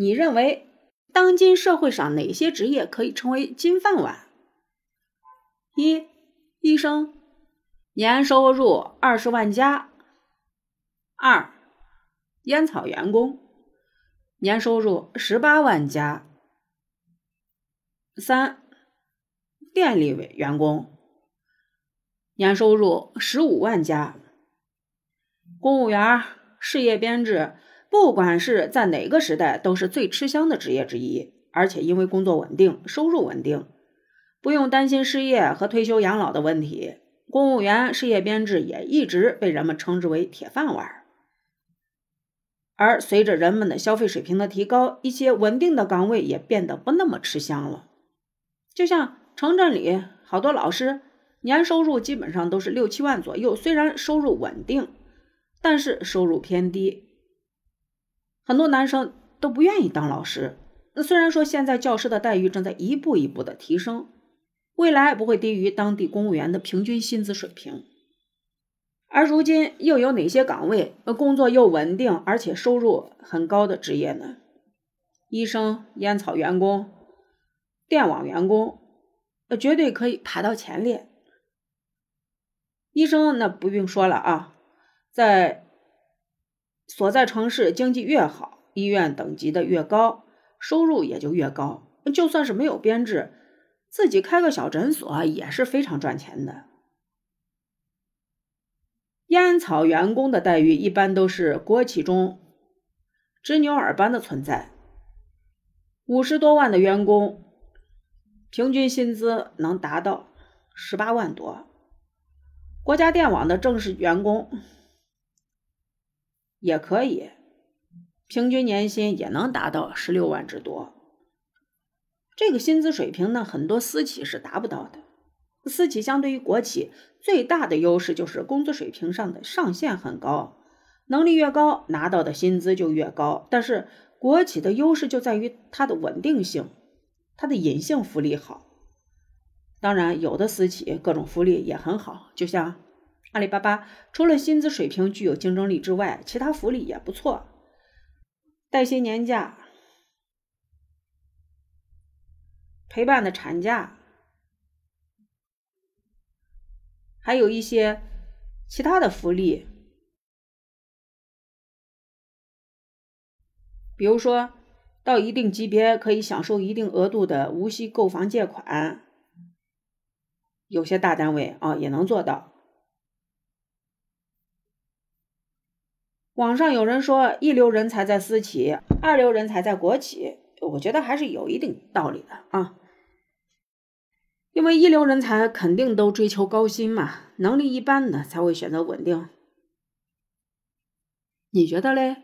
你认为当今社会上哪些职业可以称为金饭碗？一、医生，年收入二十万加；二、烟草员工，年收入十八万加；三、电力委员工，年收入十五万加；公务员、事业编制。不管是在哪个时代，都是最吃香的职业之一，而且因为工作稳定、收入稳定，不用担心失业和退休养老的问题。公务员事业编制也一直被人们称之为铁饭碗。而随着人们的消费水平的提高，一些稳定的岗位也变得不那么吃香了。就像城镇里好多老师，年收入基本上都是六七万左右，虽然收入稳定，但是收入偏低。很多男生都不愿意当老师。那虽然说现在教师的待遇正在一步一步的提升，未来不会低于当地公务员的平均薪资水平。而如今又有哪些岗位工作又稳定，而且收入很高的职业呢？医生、烟草员工、电网员工，呃，绝对可以排到前列。医生那不用说了啊，在。所在城市经济越好，医院等级的越高，收入也就越高。就算是没有编制，自己开个小诊所也是非常赚钱的。烟草员工的待遇一般都是国企中执牛耳般的存在，五十多万的员工，平均薪资能达到十八万多。国家电网的正式员工。也可以，平均年薪也能达到十六万之多。这个薪资水平呢，很多私企是达不到的。私企相对于国企最大的优势就是工资水平上的上限很高，能力越高，拿到的薪资就越高。但是国企的优势就在于它的稳定性，它的隐性福利好。当然，有的私企各种福利也很好，就像。阿里巴巴除了薪资水平具有竞争力之外，其他福利也不错，带薪年假、陪伴的产假，还有一些其他的福利，比如说到一定级别可以享受一定额度的无息购房借款，有些大单位啊也能做到。网上有人说一流人才在私企，二流人才在国企，我觉得还是有一定道理的啊。因为一流人才肯定都追求高薪嘛，能力一般的才会选择稳定。你觉得嘞？